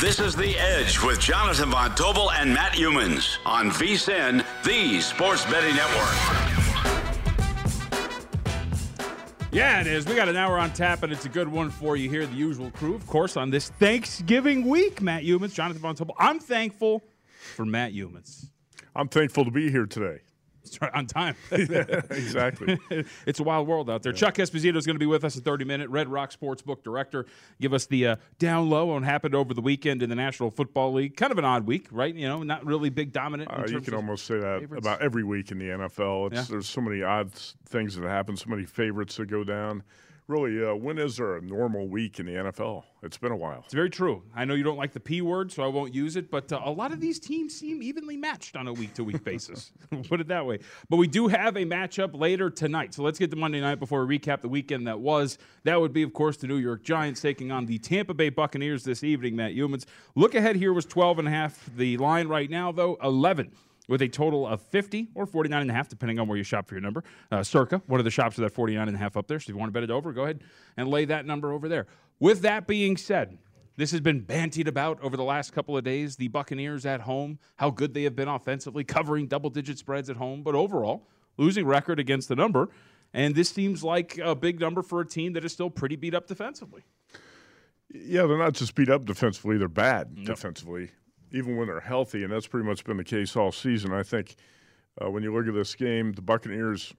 This is The Edge with Jonathan Von Tobel and Matt Youmans on VSIN, the Sports Betting Network. Yeah, it is. We got an hour on tap, and it's a good one for you here. The usual crew, of course, on this Thanksgiving week. Matt Youmans, Jonathan Von Tobel. I'm thankful for Matt Youmans. I'm thankful to be here today. On time. yeah, exactly. it's a wild world out there. Yeah. Chuck Esposito is going to be with us in 30 minutes. Red Rock Sportsbook director. Give us the uh, down low on what happened over the weekend in the National Football League. Kind of an odd week, right? You know, not really big dominant. Uh, you can almost say that favorites. about every week in the NFL. Yeah. There's so many odd things that happen, so many favorites that go down really, uh, when is there a normal week in the NFL? It's been a while. It's very true. I know you don't like the P word, so I won't use it, but uh, a lot of these teams seem evenly matched on a week to week basis. Put it that way. But we do have a matchup later tonight. So let's get to Monday night before we recap the weekend that was. That would be, of course, the New York Giants taking on the Tampa Bay Buccaneers this evening, Matt Youmans. Look ahead here was 12 and a half. The line right now, though, 11 with a total of 50 or 49 and a half, depending on where you shop for your number. Uh, Circa, one of the shops with that 49 and a half up there. So if you want to bet it over, go ahead and lay that number over there. With that being said, this has been bantied about over the last couple of days. The Buccaneers at home, how good they have been offensively, covering double digit spreads at home, but overall, losing record against the number. And this seems like a big number for a team that is still pretty beat up defensively. Yeah, they're not just beat up defensively, they're bad nope. defensively even when they're healthy, and that's pretty much been the case all season. I think uh, when you look at this game, the Buccaneers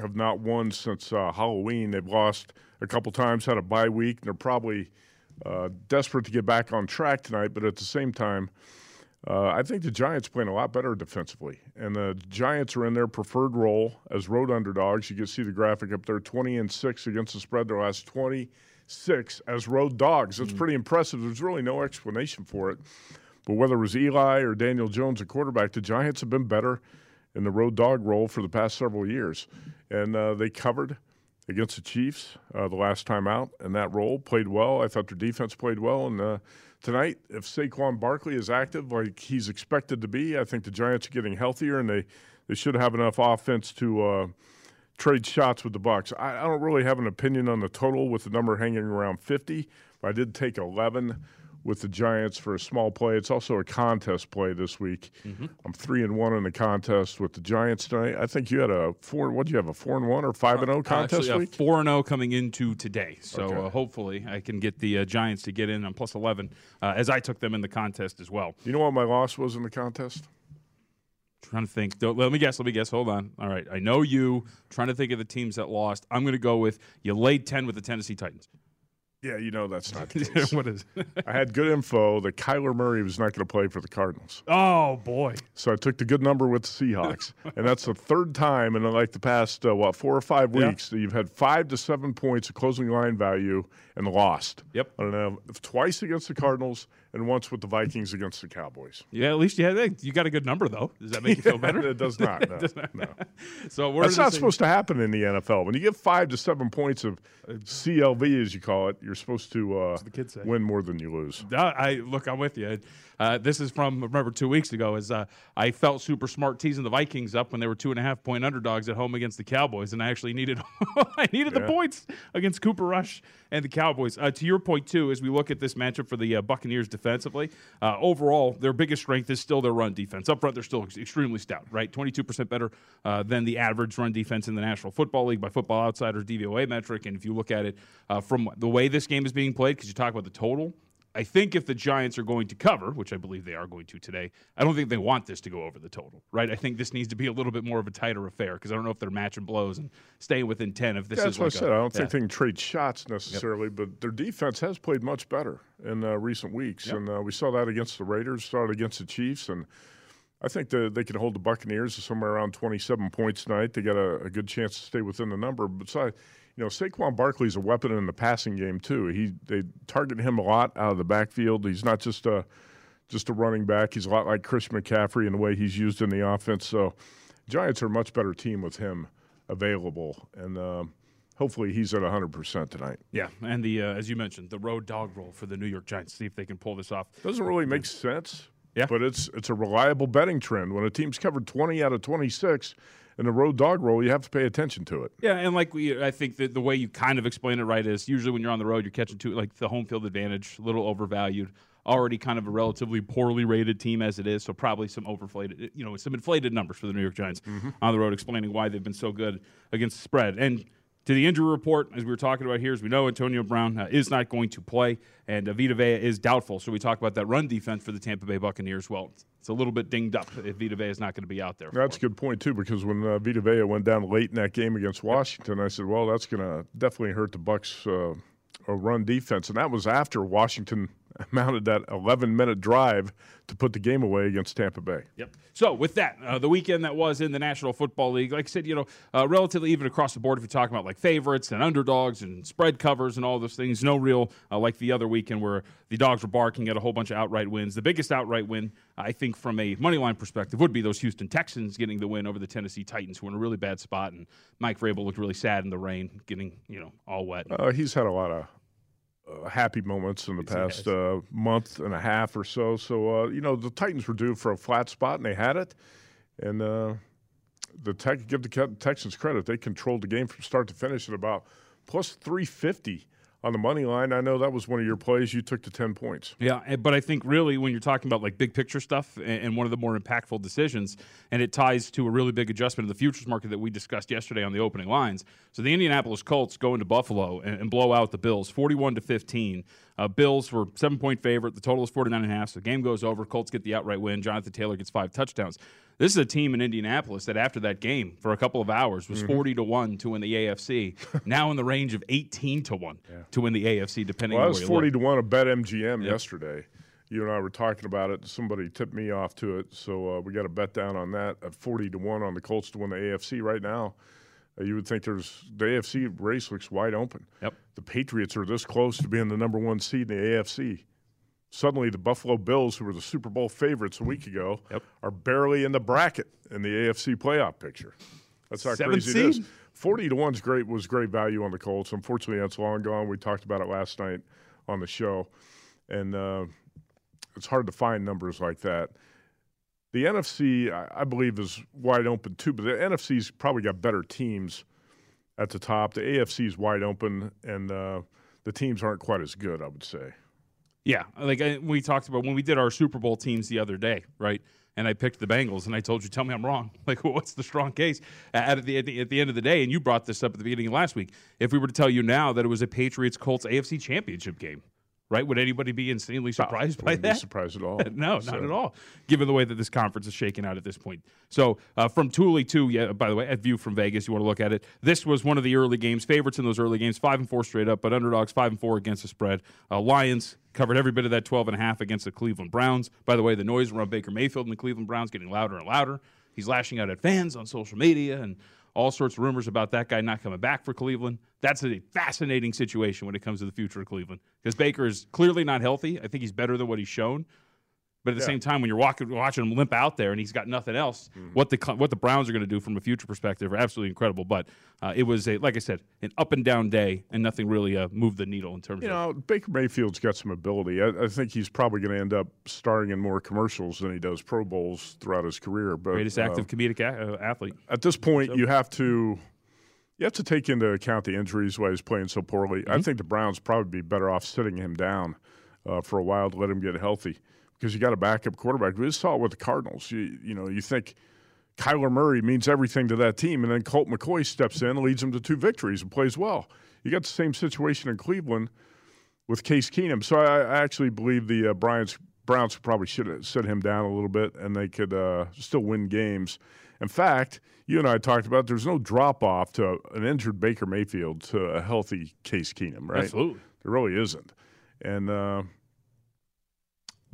have not won since uh, Halloween. They've lost a couple times, had a bye week, and they're probably uh, desperate to get back on track tonight. But at the same time, uh, I think the Giants playing a lot better defensively, and the Giants are in their preferred role as road underdogs. You can see the graphic up there: twenty and six against the spread their last twenty six as road dogs. It's mm. pretty impressive. There's really no explanation for it. But whether it was Eli or Daniel Jones at quarterback, the Giants have been better in the road dog role for the past several years. And uh, they covered against the Chiefs uh, the last time out in that role, played well. I thought their defense played well. And uh, tonight, if Saquon Barkley is active like he's expected to be, I think the Giants are getting healthier and they, they should have enough offense to uh, trade shots with the Bucks. I, I don't really have an opinion on the total with the number hanging around 50, but I did take 11 with the Giants for a small play. It's also a contest play this week. Mm-hmm. I'm three and one in the contest with the Giants tonight. I think you had a four. What do you have? A four and one or five and zero oh contest Actually, week? Four and zero oh coming into today. So okay. uh, hopefully I can get the uh, Giants to get in on plus eleven, uh, as I took them in the contest as well. You know what my loss was in the contest? Trying to think. Don't, let me guess. Let me guess. Hold on. All right. I know you. Trying to think of the teams that lost. I'm going to go with you laid ten with the Tennessee Titans. Yeah, you know that's not the case. what is? I had good info that Kyler Murray was not going to play for the Cardinals. oh boy. So I took the good number with the Seahawks, and that's the third time in like the past uh, what four or five Yeah. weeks that you've had five to seven points of closing line value and lost. Yep. I don't know twice against the Cardinals and once with the Vikings against the Cowboys. Yeah, at least you had you got a good number though. Does that make you feel better? it does not. No, no. So we're That's not same- supposed to happen in the NFL. When you get five to seven points of CLV, as you call it, you're supposed to uh, win more than you lose. Uh, I look, I'm with you. Uh, this is from remember two weeks ago. Is uh, I felt super smart teasing the Vikings up when they were two and a half point underdogs at home against the Cowboys, and I actually needed I needed the points against Cooper Rush and the Cowboys. Uh, to your point too, as we look at this matchup for the uh, Buccaneers defensively, uh, overall their biggest strength is still their run defense. Up front, they're still ex- extremely stout. Right, 22 percent better uh, than the average run defense in the National Football League by Football Outsiders DVOA metric. And if you look at it uh, from the way this game is being played, because you talk about the total. I think if the Giants are going to cover, which I believe they are going to today, I don't think they want this to go over the total, right? I think this needs to be a little bit more of a tighter affair because I don't know if they're matching blows and staying within 10 if this Yeah, is that's what like I said. I I don't think they can trade shots necessarily, but their defense has played much better in uh, recent weeks, and uh, we saw that against the Raiders, saw it against the Chiefs, and I think that they can hold the Buccaneers to somewhere around 27 points tonight. They got a, a good chance to stay within the number. Besides, you know, Saquon Barkley's a weapon in the passing game too. He they target him a lot out of the backfield. He's not just a just a running back. He's a lot like Chris McCaffrey in the way he's used in the offense. So, Giants are a much better team with him available, and um, hopefully he's at 100% tonight. Yeah, and the uh, as you mentioned, the road dog role for the New York Giants. See if they can pull this off. Doesn't really make sense. Yeah. But it's it's a reliable betting trend. When a team's covered 20 out of 26 in the road dog role, you have to pay attention to it. Yeah, and like we, I think that the way you kind of explain it right is usually when you're on the road, you're catching two like the home field advantage, a little overvalued. Already kind of a relatively poorly rated team as it is, so probably some overinflated, you know, some inflated numbers for the New York Giants mm-hmm. on the road, explaining why they've been so good against the spread. And to the injury report, as we were talking about here, as we know, Antonio Brown uh, is not going to play, and uh, Vita Vea is doubtful. So we talk about that run defense for the Tampa Bay Buccaneers. Well, it's a little bit dinged up if Vita Vea is not going to be out there. That's a good point too, because when uh, Vita Vea went down late in that game against Washington, I said, "Well, that's going to definitely hurt the Bucks' uh, run defense," and that was after Washington mounted that 11-minute drive to put the game away against Tampa Bay. Yep. So with that, uh, the weekend that was in the National Football League, like I said, you know, uh, relatively even across the board. If you're talking about like favorites and underdogs and spread covers and all those things, no real uh, like the other weekend where the dogs were barking at a whole bunch of outright wins. The biggest outright win, I think, from a money line perspective, would be those Houston Texans getting the win over the Tennessee Titans, who were in a really bad spot, and Mike Vrabel looked really sad in the rain, getting you know all wet. Uh, he's had a lot of uh, happy moments in the past uh, month and a half or so. So uh, you know the Titans were due for a flat spot, and they had it. And uh, the tech, give the Texans credit; they controlled the game from start to finish at about plus three fifty on the money line. I know that was one of your plays. You took the ten points. Yeah, but I think really when you're talking about like big picture stuff and, one of the more impactful decisions, and it ties to a really big adjustment in the futures market that we discussed yesterday on the opening lines. So the Indianapolis Colts go into Buffalo and blow out the Bills, 41 to 15. Uh, Bills were seven point favorite. The total is 49 and a half. So the game goes over. Colts get the outright win. Jonathan Taylor gets five touchdowns. This is a team in Indianapolis that after that game for a couple of hours was 40 to 1 to win the AFC. now in the range of 18 to 1 to win the AFC, depending Well, I on was where you forty look. to one at Bet MGM yesterday. You and I were talking about it. Somebody tipped me off to it, so uh, we got a bet down on that at forty to one on the Colts to win the AFC right now. Uh, you would think there's the AFC race looks wide open. Yep. The Patriots are this close to being the number one seed in the AFC. Suddenly, the Buffalo Bills, who were the Super Bowl favorites a week ago, Yep. are barely in the bracket in the AFC playoff picture. That's how crazy it is. Forty to one's great was great value on the Colts. Unfortunately, that's long gone. We talked about it last night on the show, and uh, it's hard to find numbers like that. The NFC, I, believe, is wide open too, but the NFC's probably got better teams at the top. The AFC's wide open, and uh, the teams aren't quite as good. I would say. Yeah, like I, we talked about when we did our Super Bowl teams the other day, right? And I picked the Bengals, and I told you, tell me I'm wrong. Like, what's the strong case at the, at the at the end of the day? And you brought this up at the beginning of last week. If we were to tell you now that it was a Patriots Colts AFC Championship game, right? Would anybody be insanely surprised by wouldn't be that? surprised at all. no, So- not at all. Given the way that this conference is shaking out at this point. So uh, from Thule too. Yeah. By the way, at View from Vegas, you want to look at it. This was one of the early games. Favorites in those early games, five and four straight up, but underdogs five and four against the spread. Uh, Lions covered every bit of that 12 and a half against the Cleveland Browns. By the way, the noise around Baker Mayfield and the Cleveland Browns getting louder and louder. He's lashing out at fans on social media and all sorts of rumors about that guy not coming back for Cleveland. That's a fascinating situation when it comes to the future of Cleveland because Baker is clearly not healthy. I think he's better than what he's shown. But at the Yeah. same time, when you're walking, watching him limp out there and he's got nothing else, what the what the Browns are going to do from a future perspective are absolutely incredible. But uh, it was a like I said, an up and down day, and nothing really uh, moved the needle in terms You of know, Baker Mayfield's got some ability. I, I think he's probably going to end up starring in more commercials than he does Pro Bowls throughout his career. But greatest uh, active comedic a- uh, athlete. at this point, you have to you have to take into account the injuries why he's playing so poorly. Mm-hmm. I think the Browns probably be better off sitting him down uh, for a while to let him get healthy because you got a backup quarterback. We just saw it with the Cardinals. You you know you think. Kyler Murray means everything to that team, and then Colt McCoy steps in, leads them to two victories, and plays well. You got the same situation in Cleveland with Case Keenum. So I, I actually believe the uh, Browns Browns probably should have sit him down a little bit, and they could uh, still win games. In fact, you and I talked about there's no drop off to an injured Baker Mayfield to a healthy Case Keenum, right? Absolutely. There really isn't. And uh,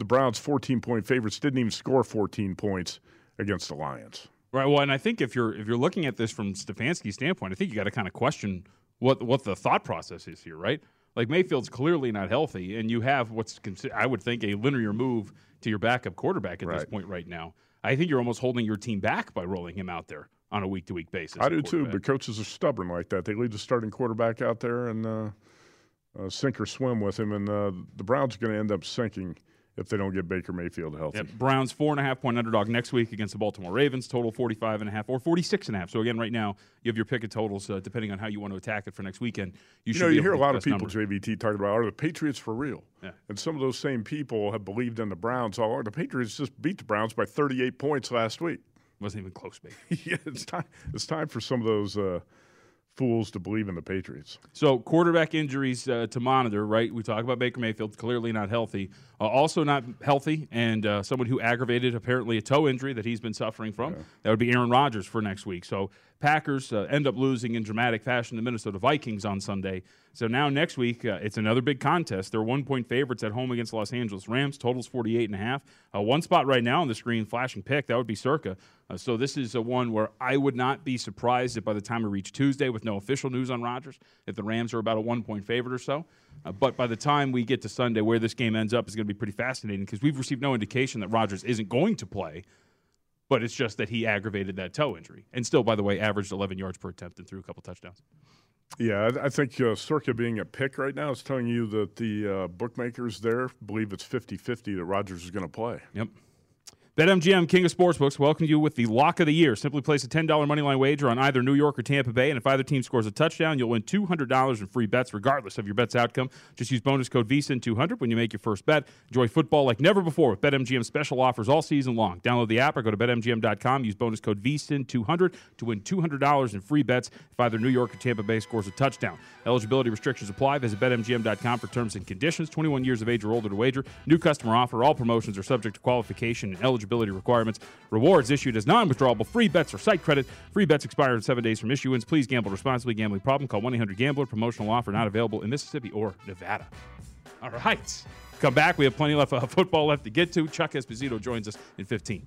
the Browns, 14 point favorites, didn't even score 14 points against the Lions. Right. Well, and I think if you're if you're looking at this from Stefanski's standpoint, I think you got to kind of question what what the thought process is here, right? Like Mayfield's clearly not healthy, and you have what's consi- I would think a linear move to your backup quarterback at this point right now. I think you're almost holding your team back by rolling him out there on a week to week basis. I do too, but coaches are stubborn like that. They leave the starting quarterback out there and uh, uh, sink or swim with him, and uh, the Browns are going to end up sinking if they don't get Baker Mayfield healthy. Yep. Browns four and a half point underdog next week against the Baltimore Ravens. Total 45 and a half or 46 and a half. So again, right now you have your pick of totals uh, depending on how you want to attack it for next weekend. You, You know, you hear a lot of people, numbers. JVT, talking about, are the Patriots for real? Yeah. And some of those same people have believed in the Browns all along. The Patriots just beat the Browns by 38 points last week. Wasn't even close, baby. yeah, it's time. It's time for some of those uh, fools to believe in the Patriots. So quarterback injuries uh, to monitor, right? We talk about Baker Mayfield, clearly not healthy. Uh, also not healthy, and uh, someone who aggravated apparently a toe injury that he's been suffering from. That would be Aaron Rodgers for next week. So Packers uh, end up losing in dramatic fashion to Minnesota Vikings on Sunday. So now next week uh, it's another big contest. They're one point favorites at home against Los Angeles Rams. Totals 48 and a half. Uh, one spot right now on the screen, flashing pick. That would be Circa. Uh, so this is a one where I would not be surprised if by the time we reach Tuesday with no official news on Rodgers, if the Rams are about a one point favorite or so. Uh, but by the time we get to Sunday, where this game ends up is going to be pretty fascinating because we've received no indication that Rodgers isn't going to play. But it's just that he aggravated that toe injury, and still, by the way, averaged 11 yards per attempt and threw a couple touchdowns. Yeah, I, think uh, Circa being a pick right now is telling you that the uh, bookmakers there believe it's 50 50 that Rodgers is going to play. Yep. BetMGM, King of Sportsbooks, welcome you with the lock of the year. Simply place a $10 moneyline wager on either New York or Tampa Bay, and if either team scores a touchdown, you'll win $200 in free bets, regardless of your bet's outcome. Just use bonus code VSIN200 when you make your first bet. Enjoy football like never before with BetMGM special offers all season long. Download the app or go to BetMGM.com. Use bonus code VSIN200 to win $200 in free bets if either New York or Tampa Bay scores a touchdown. Eligibility restrictions apply. Visit BetMGM.com for terms and conditions. 21 years of age or older to wager. New customer offer. All promotions are subject to qualification and eligibility requirements. Rewards issued as non-withdrawable free bets or site credit. Free bets expire in seven days from issuance. Please gamble responsibly. Gambling problem? Call 1-800-GAMBLER. Promotional offer not available in Mississippi or Nevada. All right. Come back. We have plenty left uh, football left to get to. Chuck Esposito joins us in 15.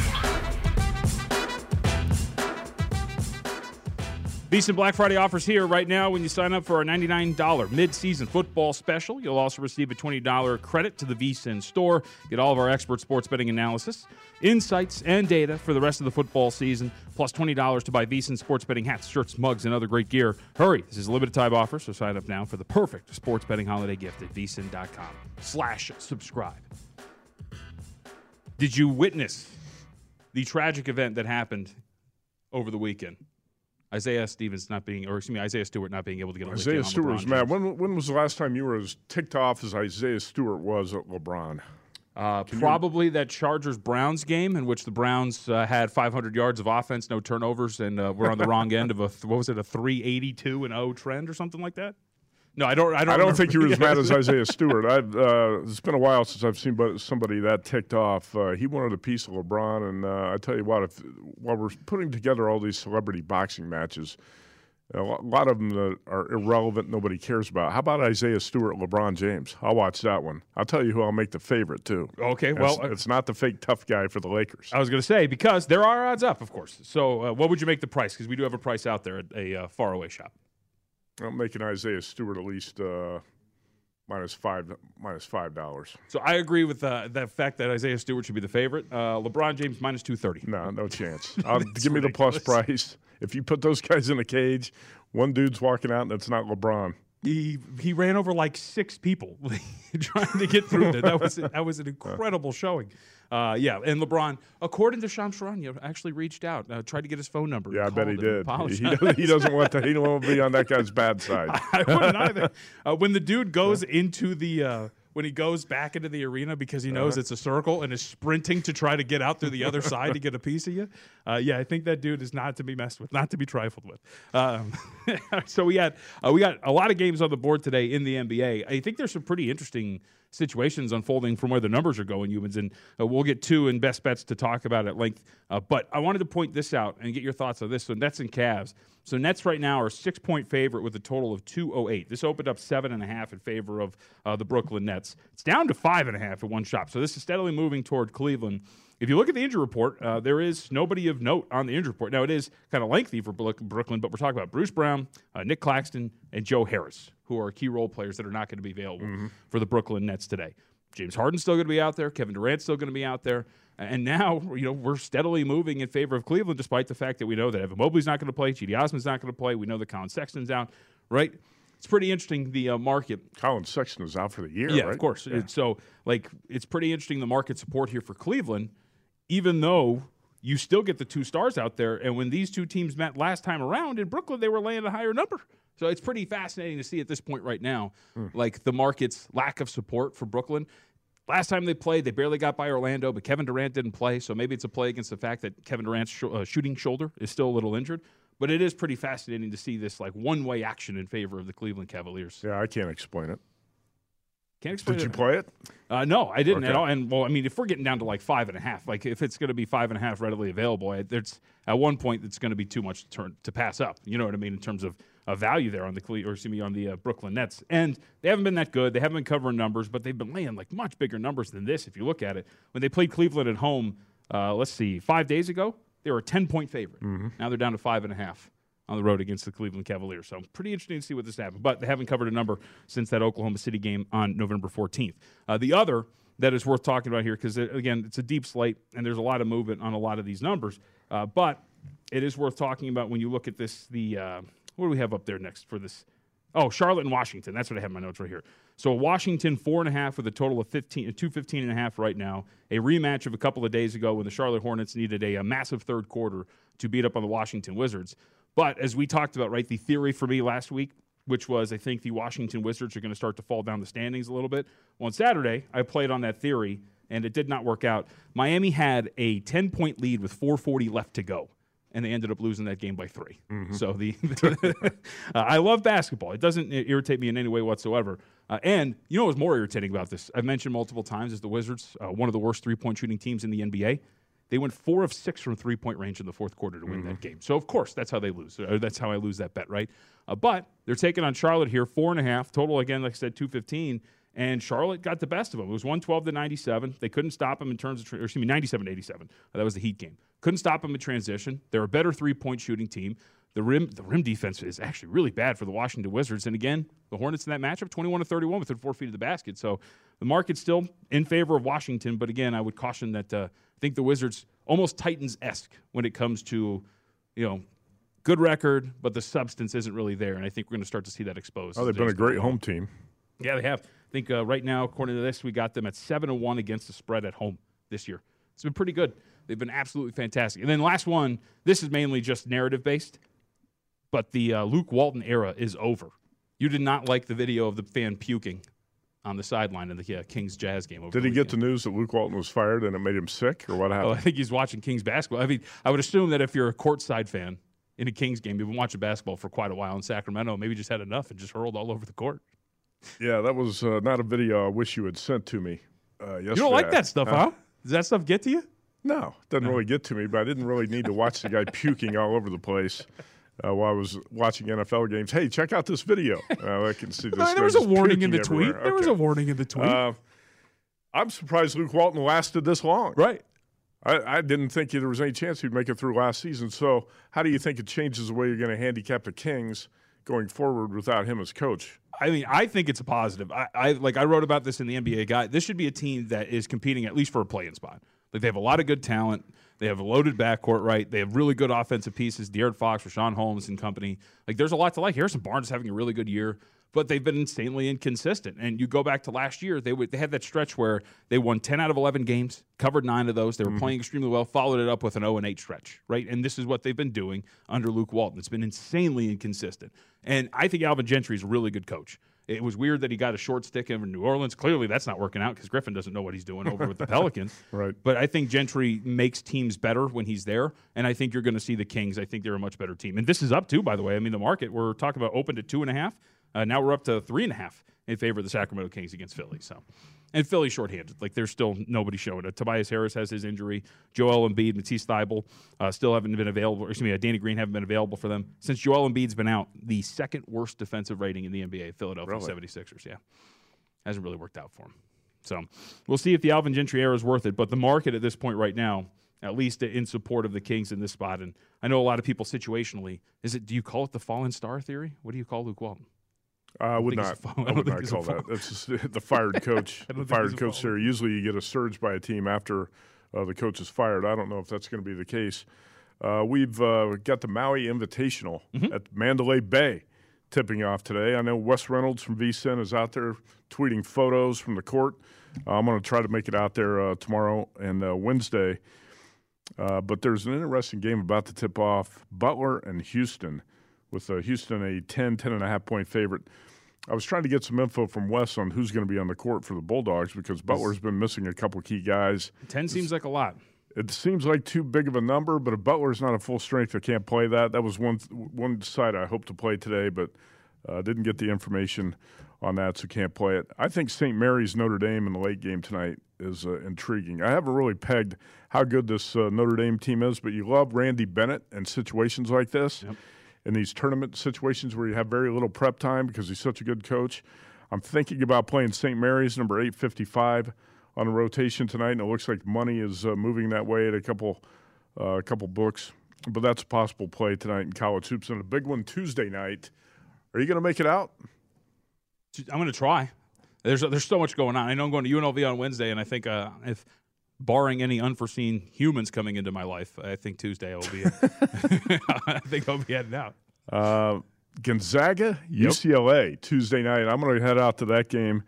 VSIN Black Friday offers here right now when you sign up for our $99 mid-season football special. You'll also receive a $20 credit to the VSIN store. Get all of our expert sports betting analysis, insights, and data for the rest of the football season, plus $20 to buy VSIN sports betting hats, shirts, mugs, and other great gear. Hurry, this is a limited time offer, so sign up now for the perfect sports betting holiday gift at VSIN.com slash subscribe. Did you witness the tragic event that happened over the weekend? Isaiah Stevens not being, or excuse me, Isaiah Stewart not being able to get a lick in Isaiah Stewart was mad. When, when was the last time you were as ticked off as Isaiah Stewart was at LeBron? Uh, probably that Chargers Browns game in which the Browns uh, had 500 yards of offense, no turnovers, and uh, we're on the wrong end of a what was it a 382 and 0 trend or something like that. No, I don't. I don't. I don't think you were as mad as Isaiah Stewart. I've, uh, it's been a while since I've seen somebody that ticked off. Uh, he wanted a piece of LeBron, and uh, I tell you what, if while we're putting together all these celebrity boxing matches, a lot of them are irrelevant, nobody cares about. How about Isaiah Stewart, LeBron James? I'll watch that one. I'll tell you who I'll make the favorite too. Okay, It's- well, uh, it's not the fake tough guy for the Lakers. I was going to say because there are odds up, of course. So, uh, what would you make the price? Because we do have a price out there at a uh, faraway shop. I'm making Isaiah Stewart at least uh, minus five minus five dollars. So I agree with uh, the fact that Isaiah Stewart should be the favorite. Uh, LeBron James minus 230. No, no chance. I'll, give me the plus price. If you put those guys in a cage, one dude's walking out and it's not LeBron. He he ran over like six people trying to get through there. That was that was an incredible showing. Uh, yeah, and LeBron, according to Shams Charania, actually reached out, uh, tried to get his phone number. Yeah, I bet he did. He, doesn't, he doesn't want to. He don't want to be on that guy's bad side. I wouldn't either. Uh, when the dude goes into the uh, when he goes back into the arena because he knows Uh-huh. it's a circle and is sprinting to try to get out through the other side to get a piece of you. Uh, yeah, I think that dude is not to be messed with, not to be trifled with. Um, so we had uh, we got a lot of games on the board today in the NBA. I think there's some pretty interesting situations unfolding from where the numbers are going, Youmans, and uh, we'll get two in best bets to talk about at length. Uh, but I wanted to point this out and get your thoughts on this. So Nets and Cavs. So Nets right now are six point favorite with a total of 208. This opened up seven and a half in favor of uh, the Brooklyn Nets. It's down to five and a half at one shop. So this is steadily moving toward Cleveland. If you look at the injury report, uh, there is nobody of note on the injury report. Now it is kind of lengthy for Brooklyn, but we're talking about Bruce Brown, uh, Nick Claxton, and Joe Harris, who are key role players that are not going to be available for the Brooklyn Nets today. James Harden's still going to be out there. Kevin Durant's still going to be out there. And now, you know, we're steadily moving in favor of Cleveland, despite the fact that we know that Evan Mobley's not going to play, Cedi Osman's not going to play. We know that Collin Sexton's out, right? It's pretty interesting the uh, market. Collin Sexton is out for the year. Yeah, right? of course. Yeah. So, like, it's pretty interesting the market support here for Cleveland, even though you still get the two stars out there. And when these two teams met last time around in Brooklyn, they were laying a higher number. So it's pretty fascinating to see at this point right now, like the market's lack of support for Brooklyn. Last time they played, they barely got by Orlando, but Kevin Durant didn't play. So maybe it's a play against the fact that Kevin Durant's sh- uh, shooting shoulder is still a little injured. But it is pretty fascinating to see this like one way action in favor of the Cleveland Cavaliers. Yeah, I can't explain it. Can't explain Did it. you play it? Uh, no, I didn't at all. And well, I mean, if we're getting down to like five and a half, like if it's going to be five and a half readily available, I- there's at one point it's going to be too much to turn to pass up. You know what I mean in terms of uh, value there on the Cle- or excuse me on the uh, Brooklyn Nets. And they haven't been that good. They haven't been covering numbers, but they've been laying like much bigger numbers than this. If you look at it, when they played Cleveland at home, uh, let's see, five days ago, they were a ten point favorite. Now they're down to five and a half on the road against the Cleveland Cavaliers. So pretty interesting to see what this happens. But they haven't covered a number since that Oklahoma City game on November 14th. Uh, the other that is worth talking about here, because again, it's a deep slate and there's a lot of movement on a lot of these numbers. Uh, but it is worth talking about when you look at this. The uh, what do we have up there next for this? Oh, Charlotte and Washington. That's what I have in my notes right here. So Washington four and a half with a total of 15, 215 and a half right now. A rematch of a couple of days ago when the Charlotte Hornets needed a, a massive third quarter to beat up on the Washington Wizards. But as we talked about, right, the theory for me last week, which was I think the Washington Wizards are going to start to fall down the standings a little bit. Well, on Saturday, I played on that theory, and it did not work out. Miami had a 10 point lead with 440 left to go. And they ended up losing that game by 3 So the uh, I love basketball. It doesn't irritate me in any way whatsoever. Uh, and you know what's more irritating about this? I've mentioned multiple times is the Wizards, uh, one of the worst three point shooting teams in the NBA. They went four of six from three point range in the fourth quarter to win that game. So, of course, that's how they lose. That's how I lose that bet, right? Uh, but they're taking on Charlotte here, four and a half. Total, again, like I said, 215. And Charlotte got the best of them. It was 112 to 97. They couldn't stop them in terms of, tra- or excuse me, 97 to 87. Uh, that was the Heat game. Couldn't stop them in transition. They're a better three point shooting team. The rim, the rim defense is actually really bad for the Washington Wizards. And again, the Hornets in that matchup, 21 to 31 within four feet of the basket. So the market's still in favor of Washington. But again, I would caution that uh, I think the Wizards almost Titans esque when it comes to, you know, good record, but the substance isn't really there. And I think we're going to start to see that exposed. Oh, they've been a great home team. Yeah, they have. I think uh, right now, according to this, we got them at seven and one against the spread at home this year. It's been pretty good. They've been absolutely fantastic. And then last one, this is mainly just narrative based, but the uh, Luke Walton era is over. You did not like the video of the fan puking on the sideline in the uh, Kings Jazz game. Over Did he get the news that Luke Walton was fired and it made him sick, or what Oh, happened? I think he's watching Kings basketball. I mean, I would assume that if you're a courtside fan in a Kings game, you've been watching basketball for quite a while in Sacramento, maybe just had enough and just hurled all over the court. yeah, that was uh, not a video I wish you had sent to me. Uh, yesterday. You don't like that stuff, huh? Does that stuff get to you? No, it doesn't really get to me, but I didn't really need to watch the guy puking all over the place uh, while I was watching NFL games. Hey, check out this video. Uh, I can see this. there was a warning in the puking tweet. everywhere. There was a warning in the tweet. Uh, I'm surprised Luke Walton lasted this long. right. I, I didn't think there was any chance he'd make it through last season. So, how do you think it changes the way you're going to handicap the Kings going forward without him as coach? I mean, I think it's a positive. I, I like I wrote about this in the NBA guy. This should be a team that is competing at least for a play-in spot. Like they have a lot of good talent. They have a loaded backcourt, right? They have really good offensive pieces. De'Aaron Fox, Richaun Holmes, and company. Like there's a lot to like. Harrison Barnes is having a really good year, but they've been insanely inconsistent. And you go back to last year, they would they had that stretch where they won 10 out of 11 games, covered nine of those. They were mm-hmm. playing extremely well, followed it up with an 0 and 8 stretch, right? And this is what they've been doing under Luke Walton. It's been insanely inconsistent. And I think Alvin Gentry is a really good coach. It was weird that he got a short stick in New Orleans. Clearly, that's not working out because Griffin doesn't know what he's doing over with the Pelicans. Right. But I think Gentry makes teams better when he's there, and I think you're going to see the Kings. I think they're a much better team, and this is up too. By the way, I mean the market we're talking about opened at two and a half. Uh, now we're up to three and a half in favor of the Sacramento Kings against Philly. So, and Philly shorthanded. Like there's still nobody showing it. Tobias Harris has his injury. Joel Embiid, Matisse Thybulle uh, still haven't been available. Excuse me, uh, Danny Green haven't been available for them since Joel Embiid's been out. The second worst defensive rating in the NBA, Philadelphia Really? 76ers. Yeah, hasn't really worked out for him. So we'll see if the Alvin Gentry era is worth it. But the market at this point right now, at least in support of the Kings in this spot, and I know a lot of people situationally, is it? Do you call it the fallen star theory? What do you call Luke Walton? I would not. I, would not call that. That's just the fired coach. The fired coach there. Usually, you get a surge by a team after uh, the coach is fired. I don't know if that's going to be the case. Uh, we've uh, got the Maui Invitational Mm-hmm. at Mandalay Bay tipping off today. I know Wes Reynolds from VSIN is out there tweeting photos from the court. Uh, I'm going to try to make it out there uh, tomorrow and uh, Wednesday. Uh, but there's an interesting game about to tip off Butler and Houston, with uh, Houston a 10, 10 and a half point favorite. I was trying to get some info from Wes on who's going to be on the court for the Bulldogs because Butler's been missing a couple key guys. Ten seems like a lot. It seems like too big of a number, but if Butler's not at full strength, I can't play that. That was one one side I hoped to play today, but uh, didn't get the information on that, so can't play it. I think St. Mary's Notre Dame in the late game tonight is uh, intriguing. I haven't really pegged how good this uh, Notre Dame team is, but you love Randy Bennett in situations like this, in these tournament situations where you have very little prep time because he's such a good coach. I'm thinking about playing St. Mary's number 855 on a rotation tonight, and it looks like money is uh, moving that way at a couple uh, a couple books. But that's a possible play tonight in college hoops, and a big one Tuesday night. Are you going to make it out? I'm going to try. There's there's so much going on. I know I'm going to UNLV on Wednesday, and I think uh, if barring any unforeseen humans coming into my life, I think Tuesday I'll be. I think I'll be heading out. Uh, Gonzaga, UCLA, Tuesday night. I'm going to head out to that game,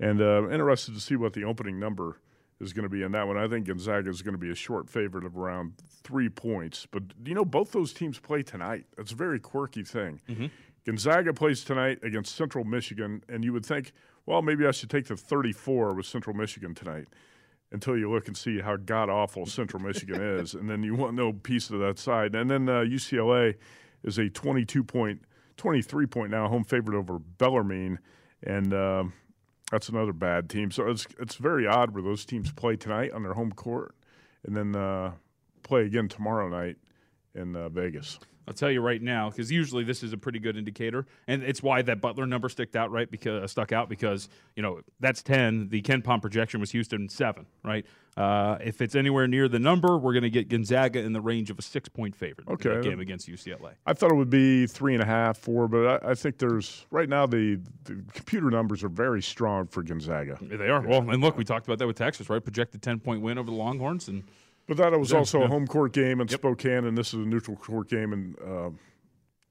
and uh, interested to see what the opening number is going to be in that one. I think Gonzaga is going to be a short favorite of around three points. But you know, both those teams play tonight. That's a very quirky thing. Gonzaga plays tonight against Central Michigan, and you would think, well, maybe I should take the 34 with Central Michigan tonight. Until you look and see how god awful Central Michigan is, and then you want no piece of that side. And then uh, UCLA is a 22 point, 23 point now home favorite over Bellarmine, and um that's another bad team. So it's it's very odd where those teams play tonight on their home court, and then uh, play again tomorrow night in uh, Vegas. I'll tell you right now because usually this is a pretty good indicator, and it's why that Butler number stuck out right because uh, stuck out because you know that's ten. The KenPom projection was Houston seven, right? Uh, if it's anywhere near the number, we're going to get Gonzaga in the range of a six point favorite. Okay. game against UCLA. I thought it would be three and a half, four, but I, I think there's right now the, the computer numbers are very strong for Gonzaga. They are well, and look, we talked about that with Texas, right? Projected ten point win over the Longhorns, and But that was also a home court game in Spokane, and this is a neutral court game, and uh,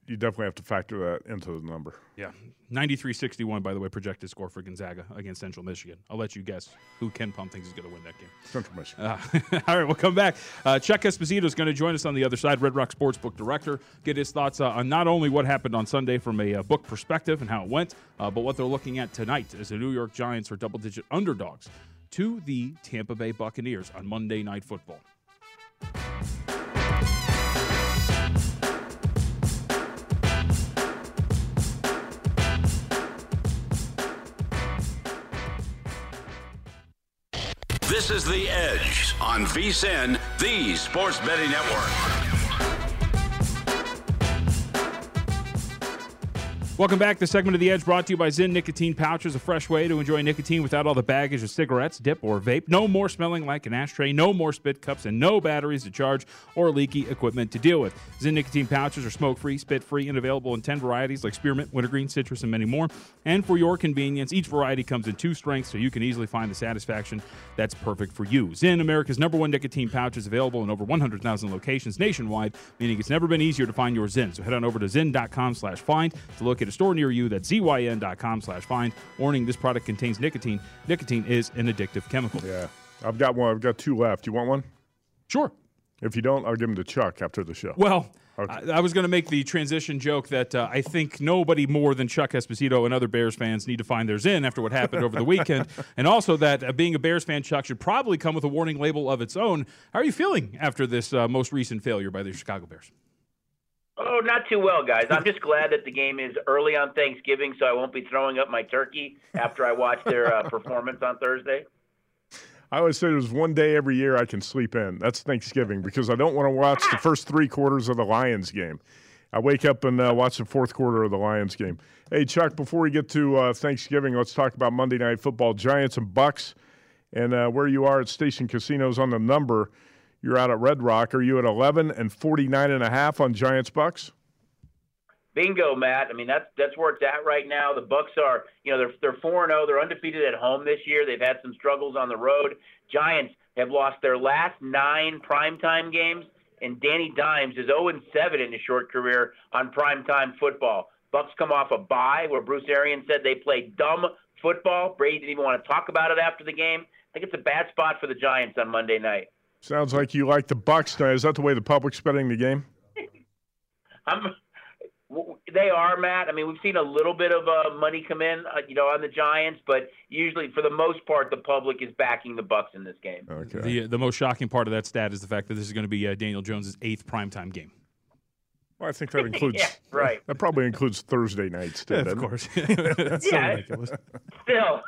you definitely have to factor that into the number. yeah, 93-61, By the way, projected score for Gonzaga against Central Michigan. I'll let you guess who KenPom thinks is going to win that game. Central Michigan. Uh, all right, we'll come back. Uh, Chuck Esposito is going to join us on the other side, Red Rock Sportsbook director, get his thoughts uh, on not only what happened on Sunday from a uh, book perspective and how it went, uh, but what they're looking at tonight as the New York Giants are double digit underdogs to the Tampa Bay Buccaneers on Monday Night Football. This is The Edge on VSIN, the Sports Betting Network. Welcome back. The segment of The Edge brought to you by Zyn Nicotine Pouches, a fresh way to enjoy nicotine without all the baggage of cigarettes, dip, or vape. No more smelling like an ashtray, no more spit cups, and no batteries to charge or leaky equipment to deal with. Zyn Nicotine Pouches are smoke free, spit free, and available in 10 varieties like spearmint, wintergreen, citrus, and many more. And for your convenience, each variety comes in two strengths so you can easily find the satisfaction that's perfect for you. Zyn, America's number one nicotine pouch, is available in over 100,000 locations nationwide, meaning it's never been easier to find your Zyn. So head on over to zyn.com slash find to look at a store near you. That's zyn.com slash find. Warning, this product contains nicotine. Nicotine is an addictive chemical. Yeah, I've got one. I've got two left. You want one? Sure. If you don't, I'll give them to Chuck after the show. Well, Okay. I, I was going to make the transition joke that uh, I think nobody more than Chuck Esposito and other Bears fans need to find their Zyn after what happened over the weekend. And also that uh, being a Bears fan, Chuck, should probably come with a warning label of its own. How are you feeling after this uh, most recent failure by the Chicago Bears? Oh, not too well, guys. I'm just glad that the game is early on Thanksgiving, so I won't be throwing up my turkey after I watch their uh, performance on Thursday. I always say there's one day every year I can sleep in. That's Thanksgiving because I don't want to watch the first three quarters of the Lions game. I wake up and uh, watch the fourth quarter of the Lions game. Hey, Chuck, before we get to uh, Thanksgiving, let's talk about Monday Night Football, Giants and Bucks, and uh, where you are at Station Casinos on the number. You're out at Red Rock. Are you at 11 and 49 and a half on Giants Bucks? Bingo, Matt. I mean, that's that's where it's at right now. The Bucks are, you know, they're they're four and zero. They're undefeated at home this year. They've had some struggles on the road. Giants have lost their last nine primetime games, and Danny Dimes is 0 7 in his short career on primetime football. Bucks come off a bye where Bruce Arians said they played dumb football. Brady didn't even want to talk about it after the game. I think it's a bad spot for the Giants on Monday night. Sounds like you like the Bucks. Now, is that the way the public's betting the game? I'm they are, Matt. I mean, we've seen a little bit of uh, money come in, uh, you know, on the Giants, but usually, for the most part, the public is backing the Bucks in this game. Okay. The the most shocking part of that stat is the fact that this is going to be uh, Daniel Jones' eighth primetime game. Well, I think that includes yeah, right. That probably includes Thursday nights, too. Yeah, of course. That's yeah, ridiculous. Still.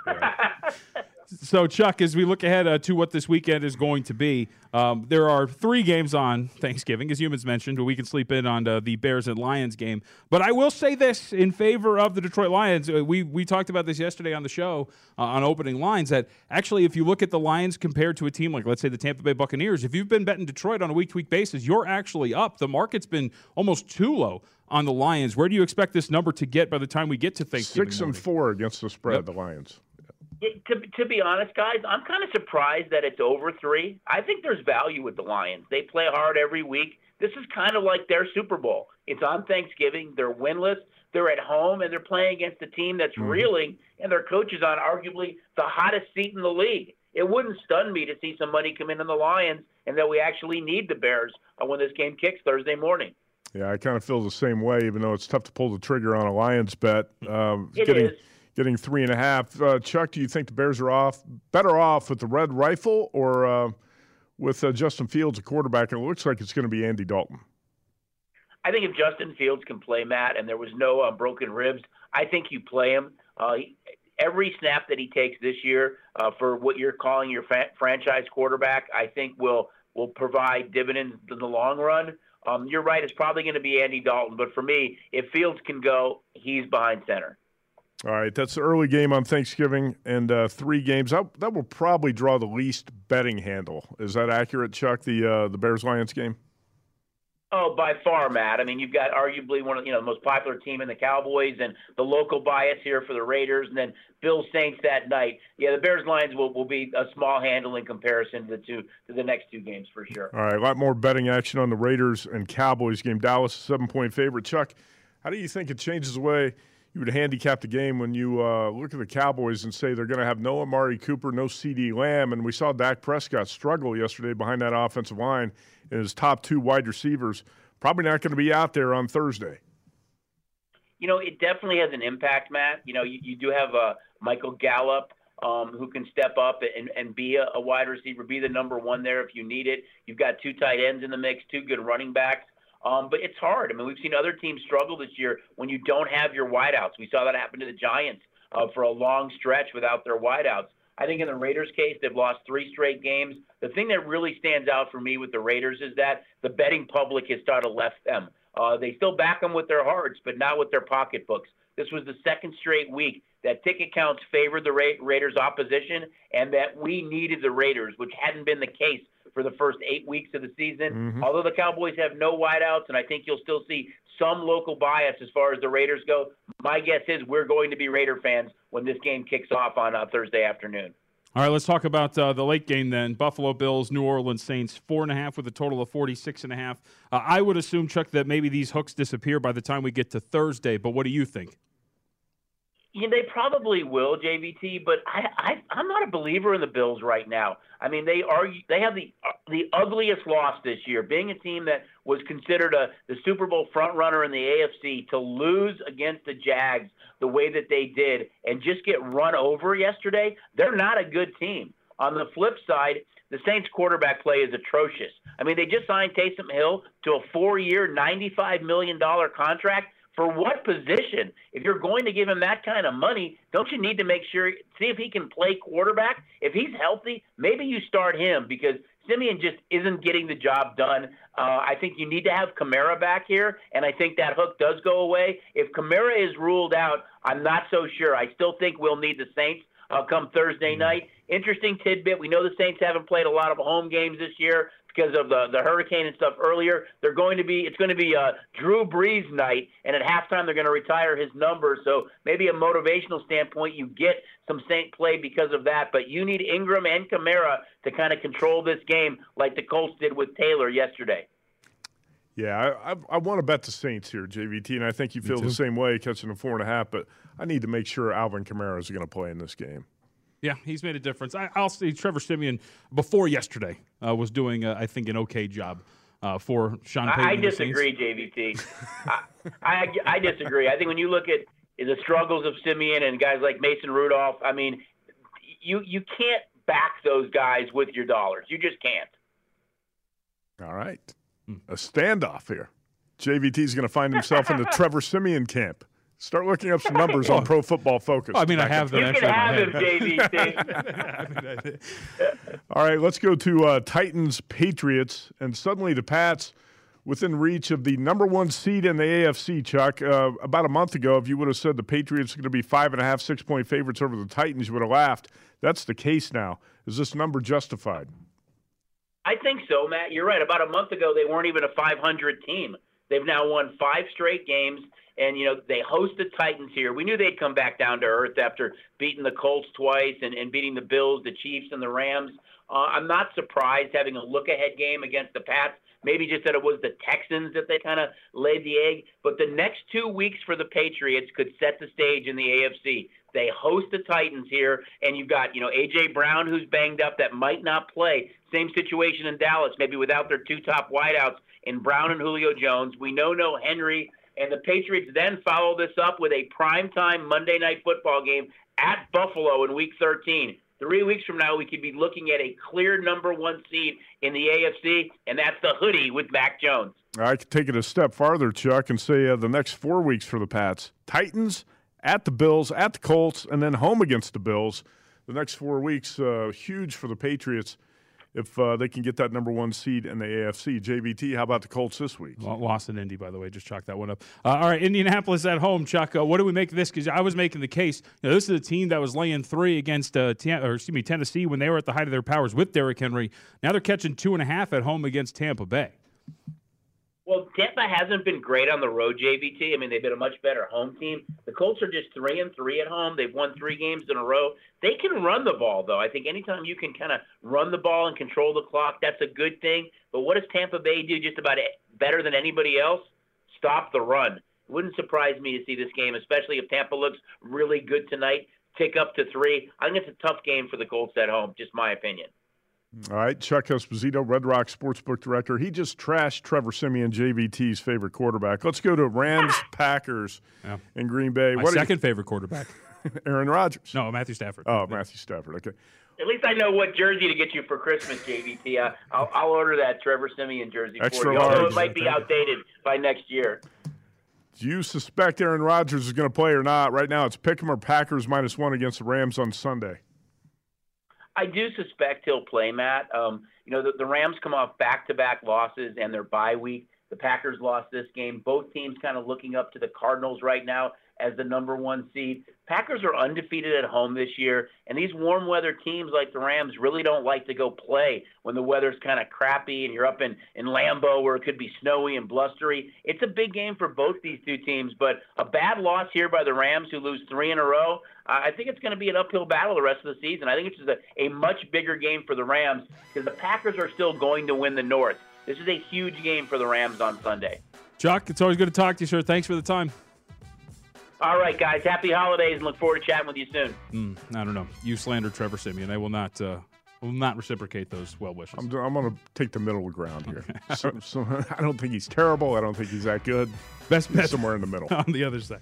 So, Chuck, as we look ahead uh, to what this weekend is going to be, um, there are three games on Thanksgiving, as Youmans mentioned, but we can sleep in on uh, the Bears and Lions game. But I will say this in favor of the Detroit Lions. Uh, we, we talked about this yesterday on the show uh, on opening lines that actually, if you look at the Lions compared to a team like, let's say, the Tampa Bay Buccaneers, if you've been betting Detroit on a week to week basis, you're actually up. The market's been almost too low on the Lions. Where do you expect this number to get by the time we get to Thanksgiving? Six morning? and four against the spread, Yep. the Lions. To, to be honest, guys, I'm kind of surprised that it's over three. I think there's value with the Lions. They play hard every week. This is kind of like their Super Bowl. It's on Thanksgiving. They're winless. They're at home, and they're playing against a team that's reeling, and their coach is on arguably the hottest seat in the league. It wouldn't stun me to see some money come in on the Lions, and that we actually need the Bears uh, when this game kicks Thursday morning. Yeah, I kind of feel the same way, even though it's tough to pull the trigger on a Lions bet. Um, It getting, is. Getting three and a half. Uh, Chuck, do you think the Bears are off better off with the red rifle or uh, with uh, Justin Fields, a quarterback? And it looks like it's going to be Andy Dalton. I think if Justin Fields can play, Matt, and there was no uh, broken ribs, I think you play him. Uh, he, every snap that he takes this year uh, for what you're calling your fa- franchise quarterback, I think will will provide dividends in the long run. Um, you're right; it's probably going to be Andy Dalton, but for me, if Fields can go, he's behind center. All right, that's the early game on Thanksgiving and uh, three games. That, that will probably draw the least betting handle. Is that accurate, Chuck? The uh, the Bears Lions game. Oh, by far, Matt. I mean, you've got arguably one of you know the most popular team in the Cowboys, and the local bias here for the Raiders, and then Bills Saints that night. Yeah, the Bears Lions will, will be a small handle in comparison to the two to the next two games for sure. All right, a lot more betting action on the Raiders and Cowboys game. Dallas, seven point favorite. Chuck, how do you think it changes the way you would handicap the game when you uh, look at the Cowboys and say they're going to have no Amari Cooper, no CD Lamb? And we saw Dak Prescott struggle yesterday behind that offensive line, and his top two wide receivers probably not going to be out there on Thursday. You know, it definitely has an impact, Matt. You know, you, you do have uh, Michael Gallup um, who can step up and, and be a, a wide receiver, be the number one there if you need it. You've got two tight ends in the mix, two good running backs. Um, but it's hard. I mean, we've seen other teams struggle this year when you don't have your wideouts. We saw that happen to the Giants uh, for a long stretch without their wideouts. I think in the Raiders' case, they've lost three straight games. The thing that really stands out for me with the Raiders is that the betting public has started left them. Uh, they still back them with their hearts, but not with their pocketbooks. This was the second straight week that ticket counts favored the Ra- Raiders' opposition, and that we needed the Raiders, which hadn't been the case for the first eight weeks of the season. Mhm. Although the Cowboys have no wideouts, and I think you'll still see some local bias as far as the Raiders go. My guess is we're going to be Raider fans when this game kicks off on uh, Thursday afternoon. All right, let's talk about uh, the late game then. Buffalo Bills, New Orleans Saints, four and a half with a total of 46 and a half. Uh, I would assume, Chuck, that maybe these hooks disappear by the time we get to Thursday, but what do you think? Yeah, they probably will, JVT, but I, I I'm not a believer in the Bills right now. I mean, they are they have the the ugliest loss this year, being a team that was considered a the Super Bowl front runner in the AFC to lose against the Jags the way that they did and just get run over yesterday. They're not a good team. On the flip side, the Saints quarterback play is atrocious. I mean, they just signed Taysom Hill to a four-year, $95 million contract. For what position? If you're going to give him that kind of money, don't you need to make sure, see if he can play quarterback? If he's healthy, maybe you start him because Siemian just isn't getting the job done. Uh, I think you need to have Kamara back here, and I think that hook does go away. If Kamara is ruled out, I'm not so sure. I still think we'll need the Saints uh, come Thursday night. Interesting tidbit. We know the Saints haven't played a lot of home games this year. Because of the the hurricane and stuff earlier. They're going to be it's going to be a Drew Brees night, and at halftime they're going to retire his number. So maybe a motivational standpoint, you get some Saint play because of that. But you need Ingram and Kamara to kind of control this game like the Colts did with Taylor yesterday. Yeah, I, I, I want to bet the Saints here, JVT, and I think you feel the same way, catching a four and a half. But I need to make sure Alvin Kamara is going to play in this game. Yeah, he's made a difference. I, will say Trevor Siemian before yesterday uh, was doing, uh, I think, an okay job uh, for Sean. Payton I disagree, JVT. I, I, I disagree. I think when you look at the struggles of Siemian and guys like Mason Rudolph, I mean, you you can't back those guys with your dollars. You just can't. All right, a standoff here. JVT is going to find himself in the Trevor Siemian camp. Start looking up some numbers on Pro Football Focus. I mean, I have them. You can have him, JVT. All right, let's go to uh, Titans Patriots, and suddenly the Pats within reach of the number one seed in the AFC. Chuck, uh, about a month ago, if you would have said the Patriots are going to be five and a half, six point favorites over the Titans, you would have laughed. That's the case now. Is this number justified? I think so, Matt. You're right. About a month ago, they weren't even a 500 team. They've now won five straight games. And, you know, they host the Titans here. We knew they'd come back down to earth after beating the Colts twice and, and beating the Bills, the Chiefs, and the Rams. Uh, I'm not surprised having a look ahead game against the Pats. Maybe just that it was the Texans that they kind of laid the egg. But the next two weeks for the Patriots could set the stage in the AFC. They host the Titans here, and you've got, you know, A.J. Brown, who's banged up, that might not play. Same situation in Dallas, maybe without their two top wideouts in Brown and Julio Jones. We know no Henry and the Patriots then follow this up with a primetime Monday night football game at Buffalo in week 13. Three weeks from now, we could be looking at a clear number one seed in the AFC, and that's the hoodie with Mac Jones. I could take it a step farther, Chuck, and say uh, the next four weeks for the Pats Titans, at the Bills, at the Colts, and then home against the Bills. The next four weeks, uh, huge for the Patriots if uh, they can get that number one seed in the AFC. JVT, how about the Colts this week? Lost in Indy, by the way. Just chalk that one up. Uh, all right, Indianapolis at home. Chuck, uh, what do we make of this? Because I was making the case. You know, this is a team that was laying three against uh, T- or excuse me Tennessee when they were at the height of their powers with Derrick Henry. Now they're catching two and a half at home against Tampa Bay. Well, Tampa hasn't been great on the road, JVT. I mean, they've been a much better home team. The Colts are just three and three at home. They've won three games in a row. They can run the ball, though. I think anytime you can kind of run the ball and control the clock, that's a good thing. But what does Tampa Bay do just about better than anybody else? Stop the run. It wouldn't surprise me to see this game, especially if Tampa looks really good tonight. Tick up to three. I think it's a tough game for the Colts at home. Just my opinion. All right, Chuck Esposito, Red Rock Sportsbook Director. He just trashed Trevor Siemian, JVT's favorite quarterback. Let's go to Rams Packers yeah. in Green Bay. My what second you... favorite quarterback. Aaron Rodgers. No, Matthew Stafford. Oh, Matthew Stafford. Okay. At least I know what jersey to get you for Christmas, JVT. Uh, I'll, I'll, order that Trevor Siemian jersey Extra for you. Large. Although it might be outdated by next year. Do you suspect Aaron Rodgers is going to play or not? Right now, it's Pick'em or Packers minus one against the Rams on Sunday. I do suspect he'll play, Matt. Um, you know, the, the Rams come off back to back losses and their bye week. The Packers lost this game. Both teams kind of looking up to the Cardinals right now as the number one seed. Packers are undefeated at home this year, and these warm weather teams like the Rams really don't like to go play when the weather's kind of crappy and you're up in, in Lambeau where it could be snowy and blustery. It's a big game for both these two teams, but a bad loss here by the Rams who lose three in a row. I think it's going to be an uphill battle the rest of the season. I think it's a, a much bigger game for the Rams because the Packers are still going to win the North. This is a huge game for the Rams on Sunday. Chuck, it's always good to talk to you, sir. Thanks for the time. All right, guys. Happy holidays, and look forward to chatting with you soon. Mm, I don't know. You slander Trevor Siemian. I will not. Uh, will not reciprocate those well wishes. I'm, I'm going to take the middle ground here. so, so, I don't think he's terrible. I don't think he's that good. Best bet somewhere in the middle. On the other side.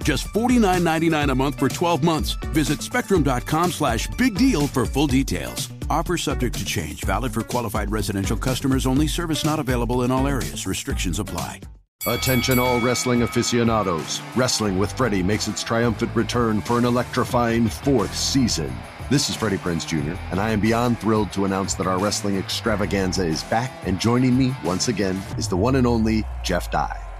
Just $49.99 a month for 12 months. Visit spectrum.com slash big deal for full details. Offer subject to change, valid for qualified residential customers only, service not available in all areas. Restrictions apply. Attention, all wrestling aficionados. Wrestling with Freddie makes its triumphant return for an electrifying fourth season. This is Freddie Prinz Jr., and I am beyond thrilled to announce that our wrestling extravaganza is back, and joining me once again is the one and only Jeff Dye.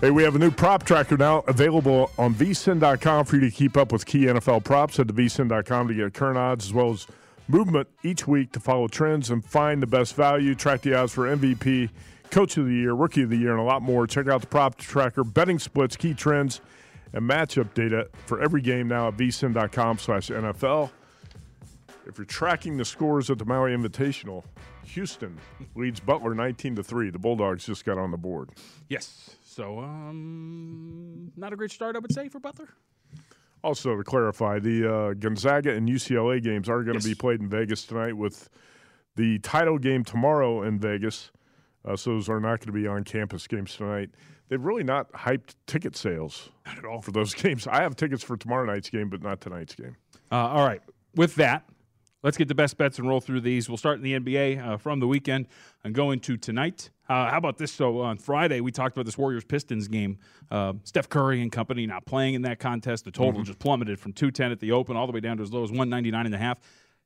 Hey, we have a new prop tracker now available on vsin.com for you to keep up with key NFL props. Head to vsin.com to get current odds as well as movement each week to follow trends and find the best value. Track the odds for MVP, Coach of the Year, Rookie of the Year, and a lot more. Check out the prop tracker, betting splits, key trends, and matchup data for every game now at vsin.com slash NFL. If you're tracking the scores at the Maui Invitational, Houston leads Butler 19 to 3. The Bulldogs just got on the board. Yes. So, um, not a great start, I would say, for Butler. Also, to clarify, the uh, Gonzaga and UCLA games are going to yes. be played in Vegas tonight, with the title game tomorrow in Vegas. Uh, so those are not going to be on-campus games tonight. They've really not hyped ticket sales not at all for those games. I have tickets for tomorrow night's game, but not tonight's game. Uh, all right. With that, let's get the best bets and roll through these. We'll start in the NBA uh, from the weekend and go into tonight. Uh, how about this? So on Friday, we talked about this Warriors Pistons game. Uh, Steph Curry and company not playing in that contest. The total mm-hmm. just plummeted from 210 at the open all the way down to as low as 199 and a half.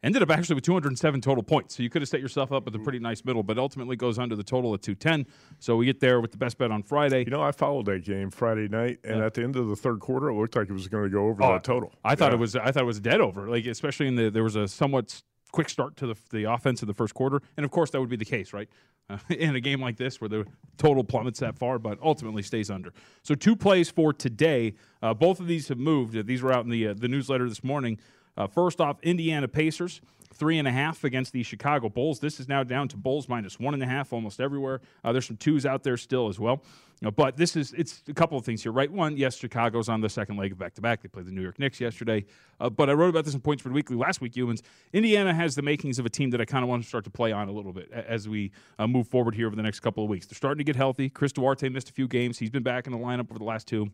Ended up actually with 207 total points. So you could have set yourself up with a pretty nice middle, but ultimately goes under the total at 210. So we get there with the best bet on Friday. You know, I followed that game Friday night, and yeah. at the end of the third quarter, it looked like it was going to go over oh, that total. I thought yeah. it was. I thought it was dead over. Like especially in the there was a somewhat quick start to the, the offense in the first quarter. And of course, that would be the case, right? Uh, in a game like this where the total plummets that far, but ultimately stays under. So, two plays for today. Uh, both of these have moved. These were out in the, uh, the newsletter this morning. Uh, first off, Indiana Pacers three and a half against the Chicago Bulls. This is now down to Bulls minus one and a half almost everywhere. Uh, there's some twos out there still as well. You know, but this is it's a couple of things here, right? One, yes, Chicago's on the second leg of back to back. They played the New York Knicks yesterday. Uh, but I wrote about this in Points for the Weekly last week, Youmans. Indiana has the makings of a team that I kind of want to start to play on a little bit as we uh, move forward here over the next couple of weeks. They're starting to get healthy. Chris Duarte missed a few games. He's been back in the lineup over the last two.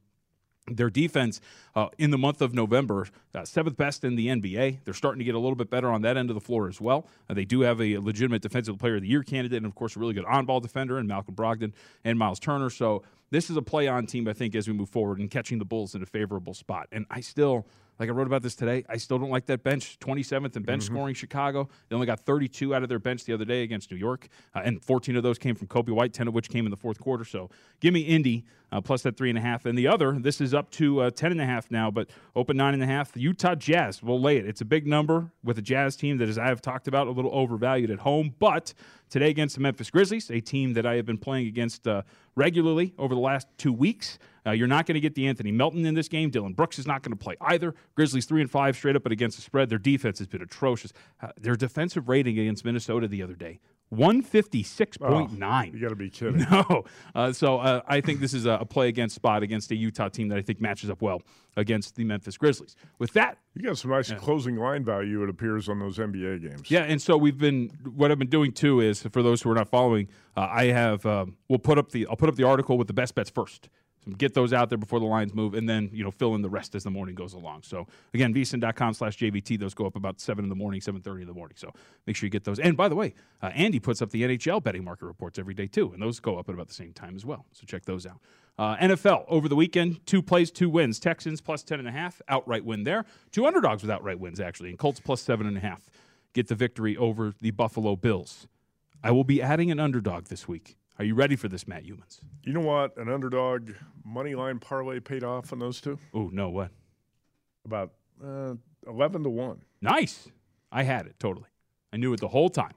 Their defense uh, in the month of November, uh, seventh best in the NBA. They're starting to get a little bit better on that end of the floor as well. Uh, they do have a legitimate Defensive Player of the Year candidate, and of course, a really good on ball defender in Malcolm Brogdon and Miles Turner. So, this is a play on team, I think, as we move forward and catching the Bulls in a favorable spot. And I still like I wrote about this today, I still don't like that bench. 27th in bench Mhm. scoring, Chicago. They only got 32 out of their bench the other day against New York, uh, and 14 of those came from Coby White, 10 of which came in the fourth quarter. So give me Indy uh, plus that three and a half. And the other, this is up to uh, 10 and a half now, but open nine and a half. The Utah Jazz will lay it. It's a big number with a Jazz team that, as I have talked about, a little overvalued at home, but today against the Memphis Grizzlies, a team that I have been playing against uh, regularly over the last two weeks. Uh, you're not going to get the Anthony Melton in this game. Dillon Brooks is not going to play either. Grizzlies three and five straight up, but against the spread, their defense has been atrocious. Uh, their defensive rating against Minnesota the other day. 156.9. you got to be kidding. No. Uh, so uh, I think this is a, a play against spot against a Utah team that I think matches up well against the Memphis Grizzlies. With that, You got some nice Yeah. closing line value, it appears, on those NBA games. yeah, and so we've been what I've been doing too is for those who are not following, uh, I have um, we'll put up the I'll put up the article with the best bets first. So get those out there before the lines move, and then you know fill in the rest as the morning goes along. So again, vsin.com slash JVT. Those go up about seven in the morning, seven thirty in the morning. So make sure you get those. And by the way, uh, Andy puts up the NHL betting market reports every day too, and those go up at about the same time as well. So check those out. Uh, NFL over the weekend, two plays, two wins. Texans plus ten and a half, outright win there. Two underdogs with outright wins actually, and Colts plus seven and a half get the victory over the Buffalo Bills. I will be adding an underdog this week. Are you ready for this, Matt Youmans? You know what? An underdog money line parlay paid off on those two? Oh, no, what? About uh, 11 to 1. Nice. I had it totally. I knew it the whole time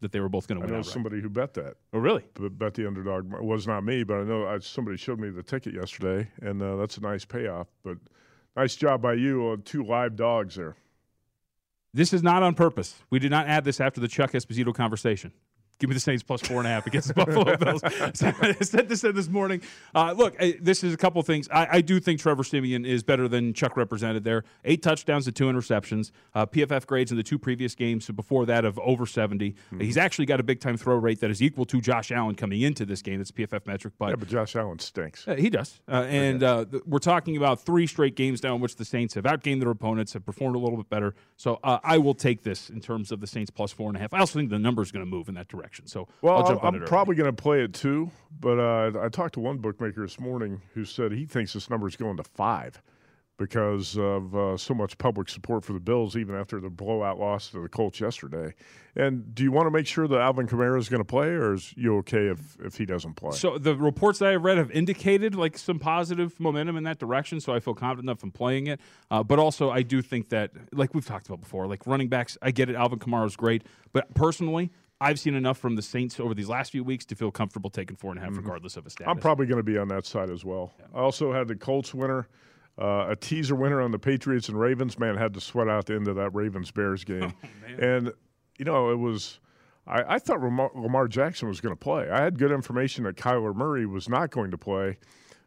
that they were both going to win. I know outright. somebody who bet that. Oh, really? But bet the underdog. It was not me, but I know I, somebody showed me the ticket yesterday, and uh, that's a nice payoff. But nice job by you on two live dogs there. This is not on purpose. We did not add this after the Chuck Esposito conversation. Give me the Saints plus four and a half against the Buffalo Bills. So I said this this morning. Uh, look, this is a couple things. I, I do think Trevor Siemian is better than Chuck represented there. Eight touchdowns to two interceptions. Uh, PFF grades in the two previous games before that of over 70. Mm-hmm. He's actually got a big time throw rate that is equal to Josh Allen coming into this game. It's a PFF metric, but Yeah, but Josh Allen stinks. uh, he does. Uh, and uh, th- we're talking about three straight games now in which the Saints have outgained their opponents, have performed a little bit better. So uh, I will take this in terms of the Saints plus four and a half. I also think the number is going to move in that direction. So Well, I'll jump on I'm it. probably going to play it too, but uh, I talked to one bookmaker this morning who said he thinks this number is going to five because of uh, so much public support for the Bills, even after the blowout loss to the Colts yesterday. And do you want to make sure that Alvin Kamara is going to play, or is you okay if, if he doesn't play? So the reports that I've read have indicated like some positive momentum in that direction. So I feel confident enough in playing it. Uh, but also, I do think that, like we've talked about before, like running backs, I get it. Alvin Kamara is great, but personally, I've seen enough from the Saints over these last few weeks to feel comfortable taking four and a half, regardless of a status. Mm-hmm. I'm probably going to be on that side as well. I also had the Colts winner, uh, a teaser winner on the Patriots and Ravens. Man, had to sweat out the end of that Ravens Bears game. and, you know, it was. I, I thought Lamar, Lamar Jackson was going to play. I had good information that Kyler Murray was not going to play,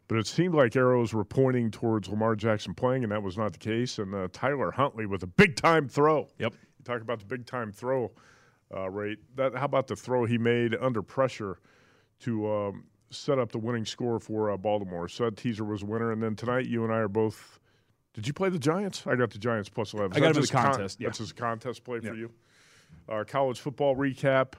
but it seemed like arrows were pointing towards Lamar Jackson playing, and that was not the case. And uh, Tyler Huntley with a big time throw. Yep. You talk about the big time throw uh, rate. That how about the throw he made under pressure to um, set up the winning score for uh, Baltimore? So that teaser was a winner. And then tonight, you and I are both. Did you play the Giants? I got the Giants plus eleven. I got them in the just con- contest, yeah. That's just a contest play Yeah. for you. Uh, college football recap.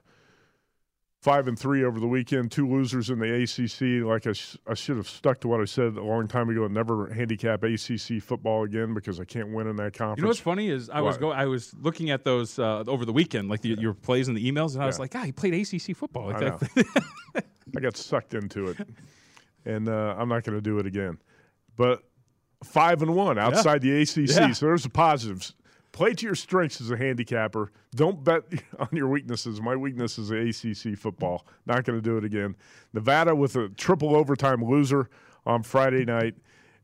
Five and three over the weekend. Two losers in the ACC. Like I, sh- I should have stuck to what I said a long time ago and never handicap ACC football again because I can't win in that conference. You know what's funny is I was What? go I was looking at those uh, over the weekend, like the, your plays in the emails, and I was like, ah, he played ACC football. Like I that. I got sucked into it, and uh, I'm not going to do it again. But five and one outside the ACC, Yeah. so there's the positives. Play to your strengths as a handicapper. Don't bet on your weaknesses. My weakness is ACC football. Not going to do it again. Nevada with a triple overtime loser on Friday night,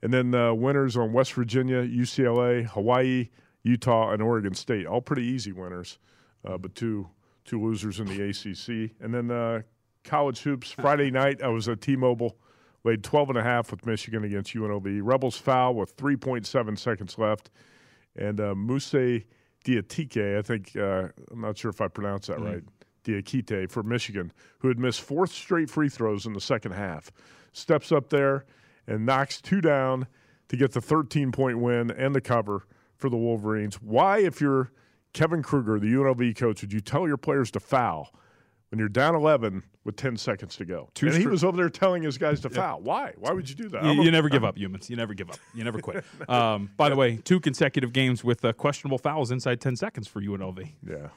and then the winners on West Virginia, UCLA, Hawaii, Utah, and Oregon State. All pretty easy winners, uh, but two two losers in the ACC. And then uh, college hoops Friday night. I was at T-Mobile, laid 12 and a half with Michigan against UNLV. Rebels foul with 3.7 seconds left, and uh, Muse Diatike, I think uh, I'm not sure if I pronounced that right. Diakite for Michigan, who had missed fourth straight free throws in the second half, steps up there and knocks two down to get the 13 point win and the cover for the Wolverines. Why, if you're Kevin Kruger, the UNLV coach, would you tell your players to foul when you're down 11 with 10 seconds to go. Two and he was over there telling his guys to foul. Why? Why would you do that? You, you never give up, Youmans. You never give up. You never quit. Um, by the way, two consecutive games with uh, questionable fouls inside 10 seconds for UNLV. Yeah,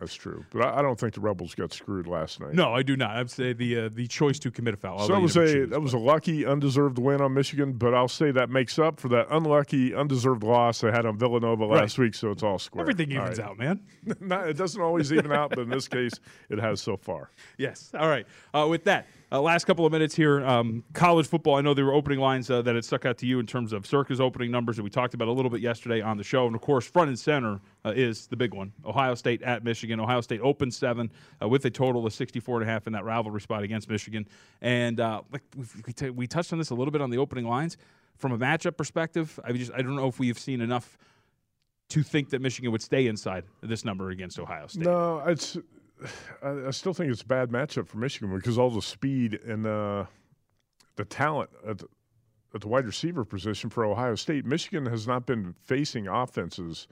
that's true. But I, don't think the Rebels got screwed last night. No, I do not. I'd say the uh, the choice to commit a foul. So that was a choose. that was a lucky, undeserved win on Michigan, but I'll say that makes up for that unlucky, undeserved loss they had on Villanova last week. So it's all square. Everything evens right. out, man. No, it doesn't always even out, but in this case, it has so far. Yes. All right. Uh, with that, uh, last couple of minutes here. Um, college football. I know there were opening lines uh, that had stuck out to you in terms of Circa's opening numbers that we talked about a little bit yesterday on the show, and of course, front and center uh, is the big one: Ohio State at Michigan. Ohio State opened seven uh, with a total of 64 and a half in that rivalry spot against Michigan, and uh, like we, t- we touched on this a little bit on the opening lines. From a matchup perspective, I just I don't know if we have seen enough to think that Michigan would stay inside this number against Ohio State. No, it's. I, I still think it's a bad matchup for Michigan because all the speed and uh, the talent at the, at the wide receiver position for Ohio State. Michigan has not been facing offenses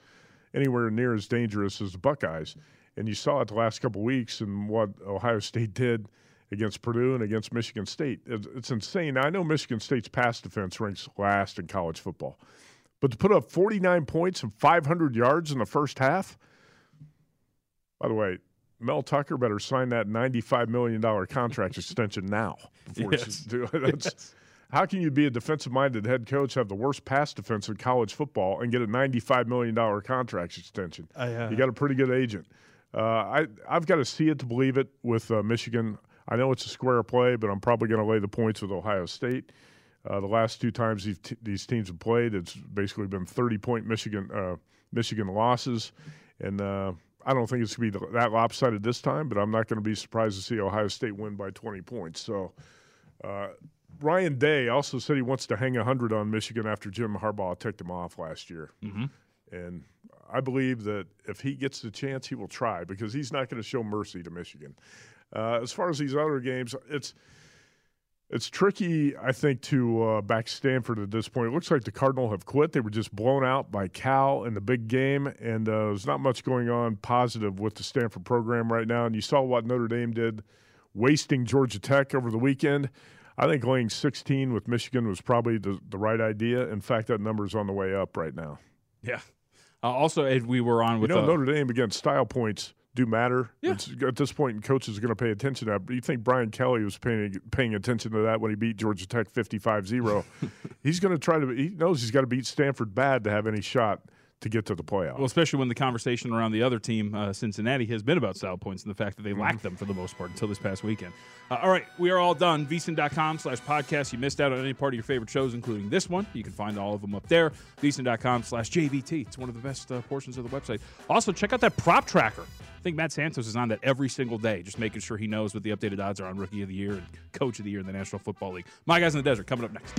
anywhere near as dangerous as the Buckeyes, and you saw it the last couple weeks and what Ohio State did against Purdue and against Michigan State. It, it's insane. Now, I know Michigan State's pass defense ranks last in college football, but to put up 49 points and 500 yards in the first half. By the way, Mel Tucker better sign that $95 million contract extension now. Before Yes. that's, Yes. How can you be a defensive minded head coach, have the worst pass defense in college football, and get a $95 million contract extension? I, uh, you got a pretty good agent. Uh, I, I've got to see it to believe it with uh, Michigan. I know it's a square play, but I'm probably going to lay the points with Ohio State. Uh, the last two times these, t- these teams have played, it's basically been 30 point Michigan uh, Michigan losses, and uh, I don't think it's going to be that lopsided this time. But I'm not going to be surprised to see Ohio State win by 20 points. So uh, Ryan Day also said he wants to hang 100 on Michigan after Jim Harbaugh ticked him off last year, mm-hmm. and I believe that if he gets the chance, he will try because he's not going to show mercy to Michigan. Uh, as far as these other games, it's it's tricky, I think, to uh, back Stanford at this point. It looks like the Cardinal have quit. They were just blown out by Cal in the big game, and uh, there's not much going on positive with the Stanford program right now. And you saw what Notre Dame did, wasting Georgia Tech over the weekend. I think laying 16 with Michigan was probably the, the right idea. In fact, that number is on the way up right now. Yeah. Uh, also, Ed, we were on You with know, uh, Notre Dame again. Style points do matter. Yeah. At this point, coaches are going to pay attention to that. But you think Brian Kelly was paying paying attention to that when he beat Georgia Tech 55-0. he's going to try to. He knows he's got to beat Stanford bad to have any shot to get to the playoffs. Well, especially when the conversation around the other team, uh, Cincinnati, has been about style points and the fact that they lack them for the most part until this past weekend. Uh, all right, we are all done. VSiN.com slash podcast. You missed out on any part of your favorite shows, including this one. You can find all of them up there. VSiN.com slash JVT. It's one of the best uh, portions of the website. Also, check out that prop tracker. I think Matt Santos is on that every single day, just making sure he knows what the updated odds are on Rookie of the Year and Coach of the Year in the National Football League. My guys in the desert coming up next.